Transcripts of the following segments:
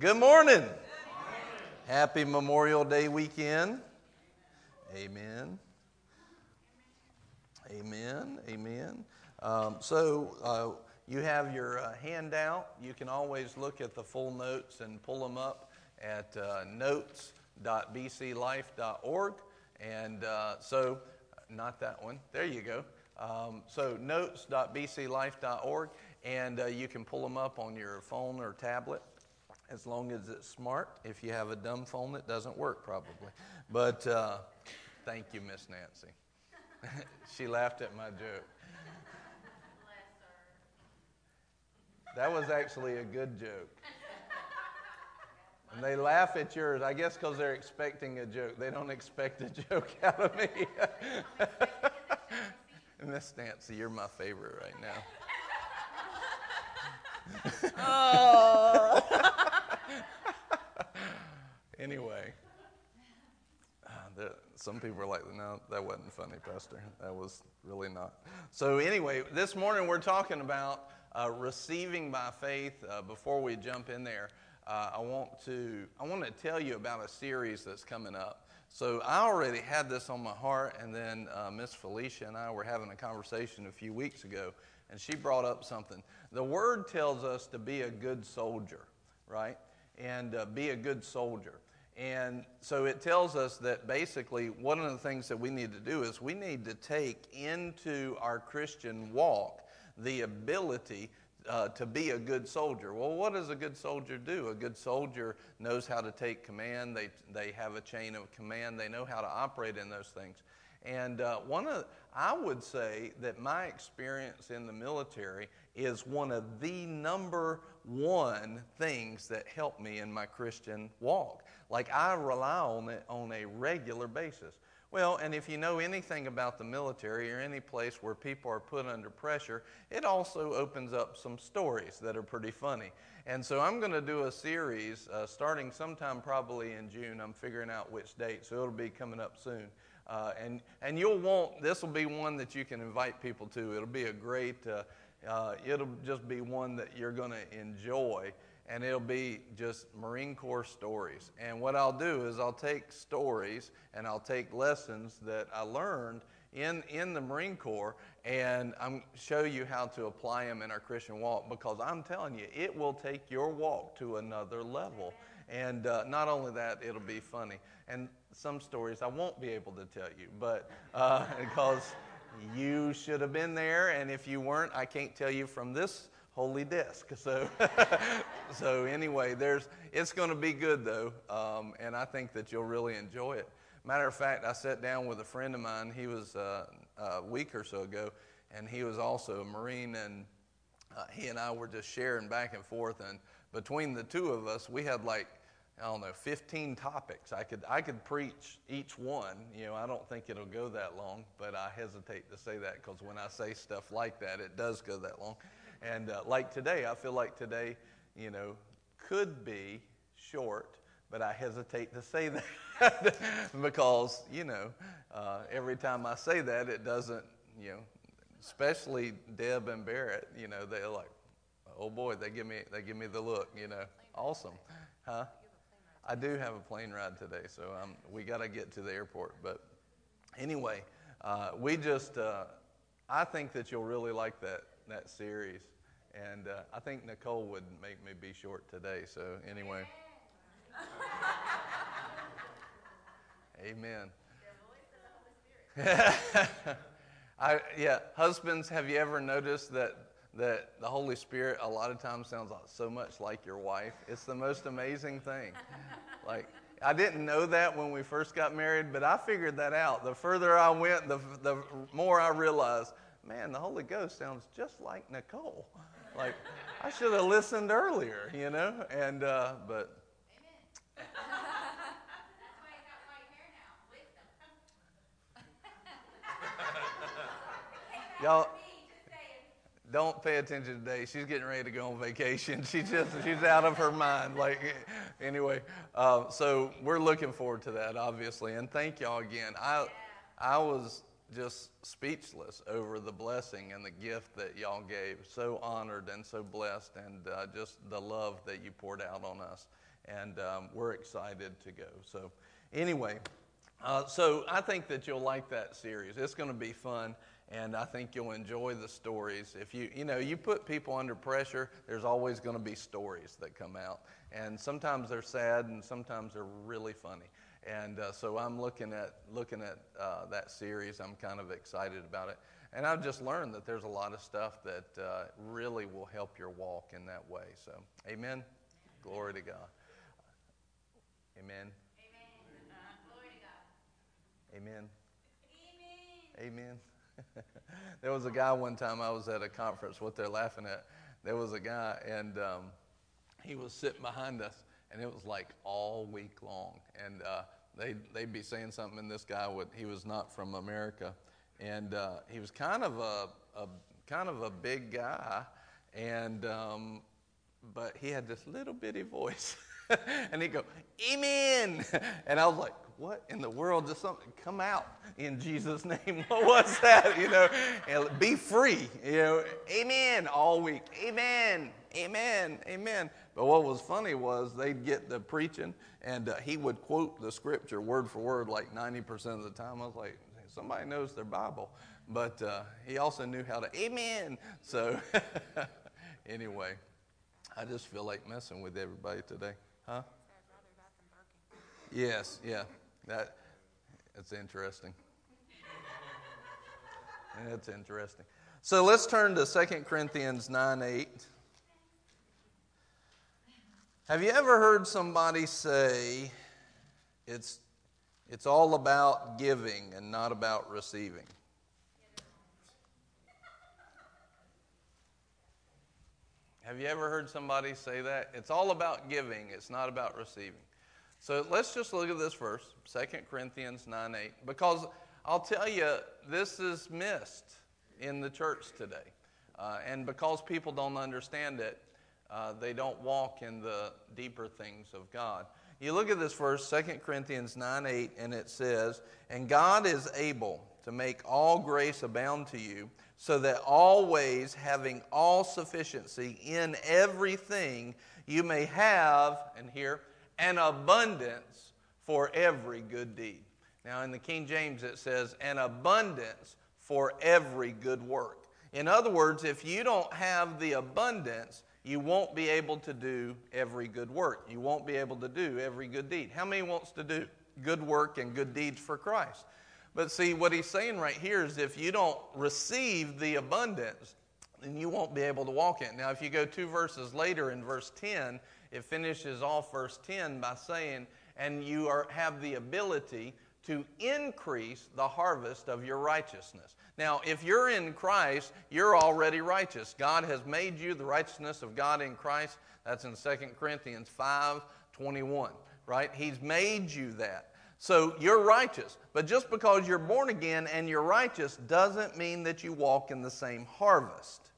Good morning. Happy Memorial Day weekend. Amen. Amen. Amen. Um, so, uh, you have your uh, handout. You can always look at the full notes and pull them up at uh, notes.bclife.org. And uh, so, not that one. There you go. Um, so, notes.bclife.org. And uh, you can pull them up on your phone or tablet as long as it's smart. If you have a dumb phone, it doesn't work probably. But uh, thank you, Miss Nancy. she laughed at my joke. That was actually a good joke. And they laugh at yours, I guess, because they're expecting a joke. They don't expect a joke out of me. Miss Nancy, you're my favorite right now. oh. anyway, uh, some people are like, no, that wasn't funny, Pastor. That was really not. So, anyway, this morning we're talking about uh, receiving by faith. Uh, before we jump in there, uh, I want to I want to tell you about a series that's coming up. So I already had this on my heart, and then uh, Miss Felicia and I were having a conversation a few weeks ago, and she brought up something. The Word tells us to be a good soldier, right? And uh, be a good soldier. And so it tells us that basically one of the things that we need to do is we need to take into our Christian walk the ability uh, to be a good soldier. Well, what does a good soldier do? A good soldier knows how to take command, they, they have a chain of command, they know how to operate in those things. And uh, one of, I would say that my experience in the military is one of the number one things that help me in my Christian walk. Like I rely on it on a regular basis. Well, and if you know anything about the military or any place where people are put under pressure, it also opens up some stories that are pretty funny. And so I'm going to do a series uh, starting sometime probably in June. I'm figuring out which date, so it'll be coming up soon. Uh, and, and you'll want, this will be one that you can invite people to. It'll be a great, uh, uh it'll just be one that you're going to enjoy and it'll be just Marine Corps stories. And what I'll do is I'll take stories and I'll take lessons that I learned in, in the Marine Corps and I'm show you how to apply them in our Christian walk because I'm telling you, it will take your walk to another level. And uh, not only that, it'll be funny. And some stories I won't be able to tell you, but uh, because you should have been there, and if you weren't, I can't tell you from this holy desk. So, so anyway, there's it's going to be good though, um, and I think that you'll really enjoy it. Matter of fact, I sat down with a friend of mine. He was uh, a week or so ago, and he was also a Marine, and uh, he and I were just sharing back and forth. And between the two of us, we had like I don't know, 15 topics. I could, I could preach each one. You know, I don't think it'll go that long, but I hesitate to say that because when I say stuff like that, it does go that long. And uh, like today, I feel like today, you know, could be short, but I hesitate to say that because, you know, uh, every time I say that, it doesn't, you know, especially Deb and Barrett, you know, they're like, oh boy, they give me, they give me the look, you know, awesome, huh? I do have a plane ride today, so um, we got to get to the airport. But anyway, uh, we just, uh, I think that you'll really like that that series. And uh, I think Nicole would make me be short today. So, anyway. Amen. I, yeah, husbands, have you ever noticed that, that the Holy Spirit a lot of times sounds so much like your wife? It's the most amazing thing. Like, I didn't know that when we first got married, but I figured that out. The further I went, the, the more I realized man, the Holy Ghost sounds just like Nicole. Like, I should have listened earlier, you know? And, uh, but. Y'all, don't pay attention today. She's getting ready to go on vacation. She's just she's out of her mind. Like anyway, uh, so we're looking forward to that, obviously. And thank y'all again. I I was just speechless over the blessing and the gift that y'all gave. So honored and so blessed, and uh, just the love that you poured out on us. And um, we're excited to go. So, anyway, uh, so I think that you'll like that series. It's going to be fun, and I think you'll enjoy the stories. If you, you know, you put people under pressure, there's always going to be stories that come out, and sometimes they're sad, and sometimes they're really funny. And uh, so I'm looking at looking at uh, that series. I'm kind of excited about it, and I've just learned that there's a lot of stuff that uh, really will help your walk in that way. So, Amen. Glory to God. Amen. Amen. Amen. Amen. there was a guy one time I was at a conference. What they're laughing at, there was a guy, and um, he was sitting behind us, and it was like all week long. And uh, they they'd be saying something, and this guy would he was not from America, and uh, he was kind of a, a kind of a big guy, and um, but he had this little bitty voice, and he'd go, "Amen," and I was like, "What in the world? Does something come out in Jesus' name? What was that? You know, and be free. You know, Amen all week. Amen, Amen, Amen." But what was funny was they'd get the preaching, and uh, he would quote the scripture word for word like 90% of the time. I was like, somebody knows their Bible. But uh, he also knew how to, amen. So, anyway, I just feel like messing with everybody today. Huh? Yes, yeah. That, that's interesting. That's interesting. So let's turn to 2 Corinthians 9 8. Have you ever heard somebody say it's, it's all about giving and not about receiving? Have you ever heard somebody say that? It's all about giving, it's not about receiving. So let's just look at this verse, 2 Corinthians 9 8, because I'll tell you, this is missed in the church today. Uh, and because people don't understand it, uh, they don't walk in the deeper things of God. You look at this verse, 2 Corinthians 9 8, and it says, And God is able to make all grace abound to you, so that always having all sufficiency in everything, you may have, and here, an abundance for every good deed. Now, in the King James, it says, an abundance for every good work. In other words, if you don't have the abundance, you won't be able to do every good work. You won't be able to do every good deed. How many wants to do good work and good deeds for Christ? But see, what he's saying right here is if you don't receive the abundance, then you won't be able to walk in. Now, if you go two verses later in verse 10, it finishes off verse 10 by saying, and you are, have the ability to increase the harvest of your righteousness. Now, if you're in Christ, you're already righteous. God has made you the righteousness of God in Christ. That's in 2 Corinthians 5 21, right? He's made you that. So you're righteous. But just because you're born again and you're righteous doesn't mean that you walk in the same harvest.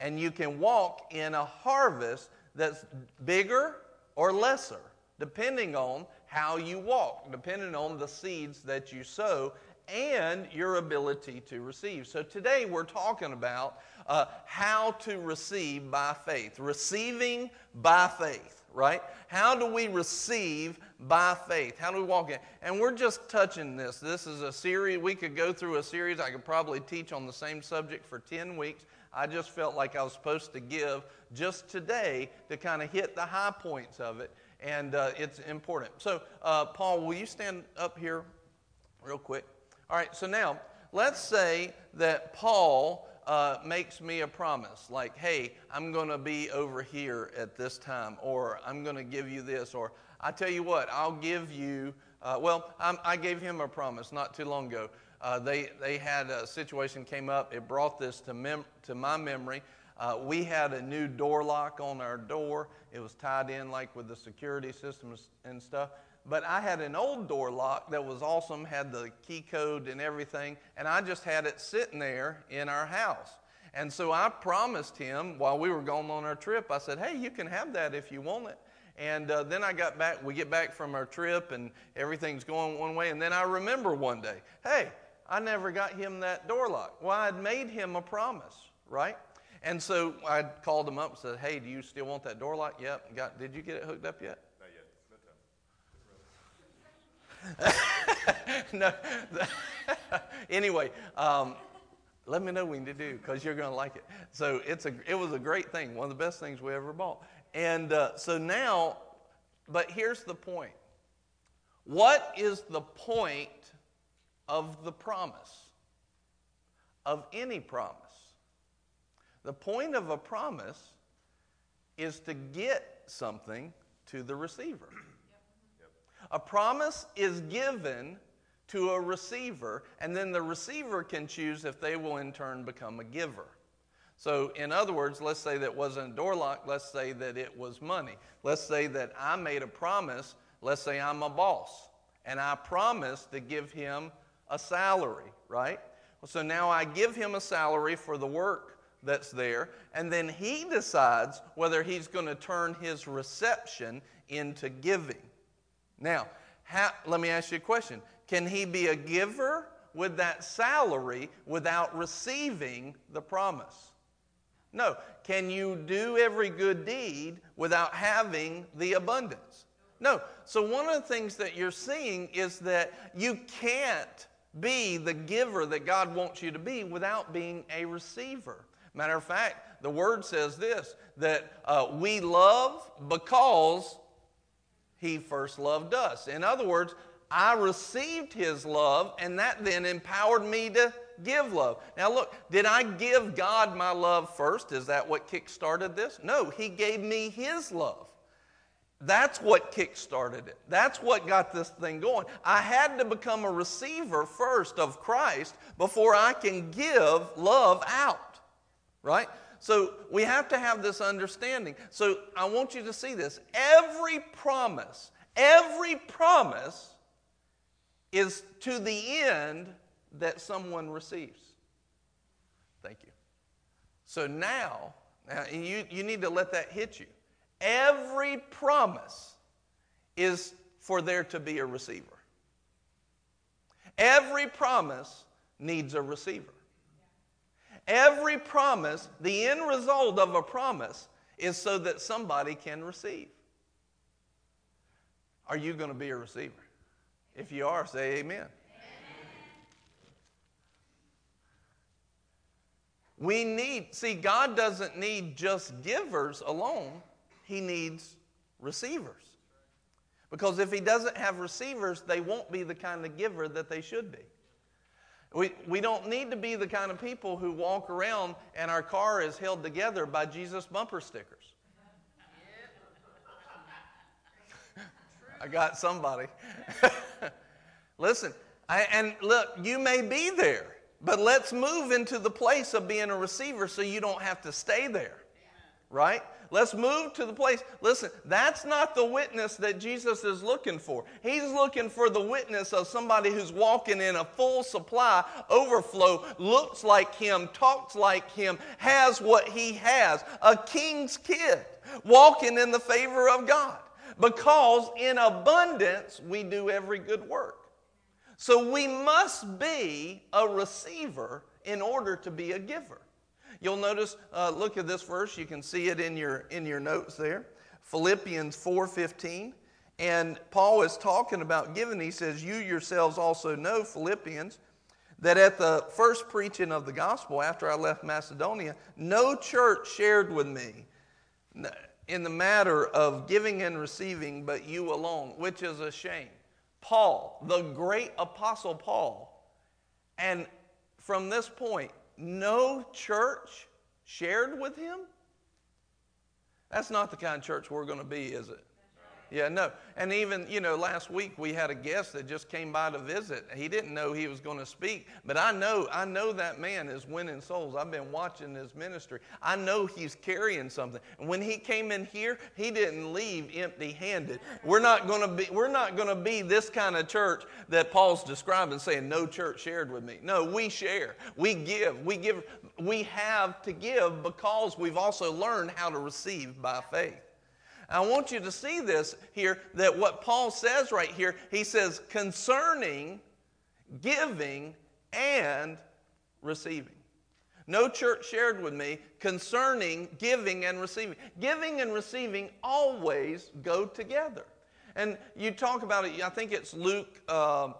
And you can walk in a harvest that's bigger or lesser, depending on how you walk, depending on the seeds that you sow and your ability to receive. So today we're talking about uh, how to receive by faith, receiving by faith, right? How do we receive by faith? How do we walk in? And we're just touching this. This is a series. We could go through a series. I could probably teach on the same subject for 10 weeks. I just felt like I was supposed to give just today to kind of hit the high points of it and uh, it's important. So, uh, Paul, will you stand up here real quick? All right, so now let's say that Paul uh, makes me a promise, like, hey, I'm going to be over here at this time, or I'm going to give you this, or I tell you what, I'll give you, uh, well, I'm, i gave him a promise not too long ago. Uh, they, they had a situation came up, it brought this to, mem- to my memory. Uh, we had a new door lock on our door. It was tied in like with the security systems and stuff. But I had an old door lock that was awesome, had the key code and everything, and I just had it sitting there in our house. And so I promised him while we were going on our trip, I said, hey, you can have that if you want it. And uh, then I got back, we get back from our trip, and everything's going one way. And then I remember one day, hey, I never got him that door lock. Well, I'd made him a promise, right? And so I called him up and said, Hey, do you still want that door lock? Yep. Got, did you get it hooked up yet? Not yet. no. anyway, um, let me know when to do because you're going to like it. So it's a, it was a great thing, one of the best things we ever bought. And uh, so now, but here's the point. What is the point of the promise? Of any promise? The point of a promise is to get something to the receiver. A promise is given to a receiver, and then the receiver can choose if they will in turn become a giver. So, in other words, let's say that wasn't a door lock, let's say that it was money. Let's say that I made a promise, let's say I'm a boss, and I promise to give him a salary, right? So now I give him a salary for the work that's there, and then he decides whether he's going to turn his reception into giving. Now, how, let me ask you a question. Can he be a giver with that salary without receiving the promise? No. Can you do every good deed without having the abundance? No. So, one of the things that you're seeing is that you can't be the giver that God wants you to be without being a receiver. Matter of fact, the word says this that uh, we love because he first loved us. In other words, I received his love, and that then empowered me to give love. Now, look, did I give God my love first? Is that what kick started this? No, he gave me his love. That's what kick started it. That's what got this thing going. I had to become a receiver first of Christ before I can give love out, right? So we have to have this understanding. So I want you to see this. Every promise, every promise is to the end that someone receives. Thank you. So now, now you, you need to let that hit you. Every promise is for there to be a receiver. Every promise needs a receiver. Every promise, the end result of a promise, is so that somebody can receive. Are you going to be a receiver? If you are, say amen. amen. We need, see, God doesn't need just givers alone, He needs receivers. Because if He doesn't have receivers, they won't be the kind of giver that they should be. We, we don't need to be the kind of people who walk around and our car is held together by Jesus bumper stickers. I got somebody. Listen, I, and look, you may be there, but let's move into the place of being a receiver so you don't have to stay there. Right? Let's move to the place. Listen, that's not the witness that Jesus is looking for. He's looking for the witness of somebody who's walking in a full supply, overflow, looks like him, talks like him, has what he has. A king's kid walking in the favor of God. Because in abundance we do every good work. So we must be a receiver in order to be a giver. You'll notice, uh, look at this verse. You can see it in your, in your notes there. Philippians 4.15. And Paul is talking about giving. He says, You yourselves also know, Philippians, that at the first preaching of the gospel after I left Macedonia, no church shared with me in the matter of giving and receiving, but you alone, which is a shame. Paul, the great apostle Paul, and from this point, no church shared with him? That's not the kind of church we're going to be, is it? Yeah, no. And even, you know, last week we had a guest that just came by to visit. He didn't know he was going to speak, but I know, I know that man is winning souls. I've been watching his ministry. I know he's carrying something. And when he came in here, he didn't leave empty-handed. We're not going to be we're not going to be this kind of church that Paul's describing saying no church shared with me. No, we share. We give. We give we have to give because we've also learned how to receive by faith. I want you to see this here that what Paul says right here, he says, concerning giving and receiving. No church shared with me concerning giving and receiving. Giving and receiving always go together. And you talk about it, I think it's Luke uh,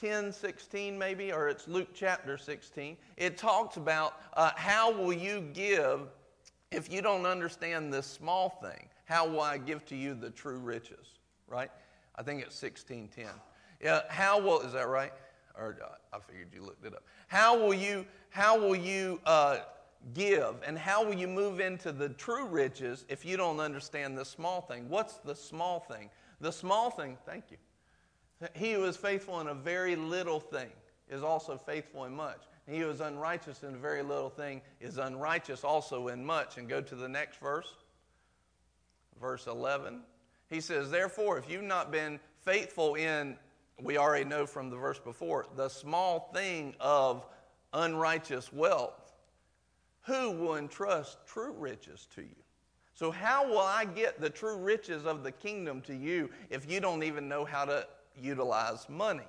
10, 16 maybe, or it's Luke chapter 16. It talks about uh, how will you give if you don't understand this small thing. How will I give to you the true riches? Right? I think it's 1610. Yeah, how will, is that right? Or uh, I figured you looked it up. How will you, how will you uh, give and how will you move into the true riches if you don't understand the small thing? What's the small thing? The small thing, thank you. He is faithful in a very little thing is also faithful in much. And He who is unrighteous in a very little thing is unrighteous also in much. And go to the next verse, verse 11. He says, Therefore, if you've not been faithful in, we already know from the verse before, the small thing of unrighteous wealth, who will entrust true riches to you? So, how will I get the true riches of the kingdom to you if you don't even know how to utilize money,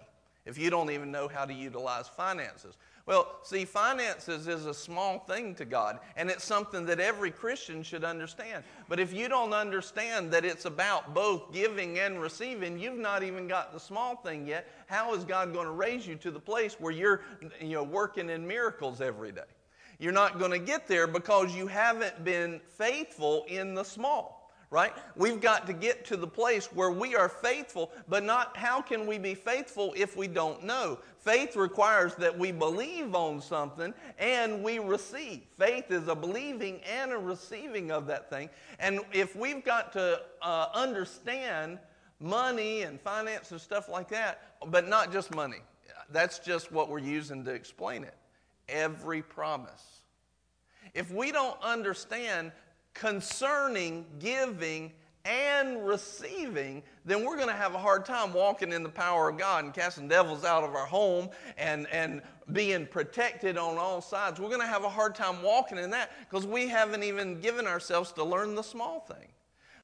if you don't even know how to utilize finances. Well, see, finances is a small thing to God, and it's something that every Christian should understand. But if you don't understand that it's about both giving and receiving, you've not even got the small thing yet. How is God going to raise you to the place where you're you know, working in miracles every day? You're not going to get there because you haven't been faithful in the small right? We've got to get to the place where we are faithful, but not how can we be faithful if we don't know? Faith requires that we believe on something and we receive. Faith is a believing and a receiving of that thing. And if we've got to uh, understand money and finance and stuff like that, but not just money, that's just what we're using to explain it. Every promise. If we don't understand concerning giving and receiving, then we're going to have a hard time walking in the power of God and casting devils out of our home and, and being protected on all sides. We're going to have a hard time walking in that because we haven't even given ourselves to learn the small thing.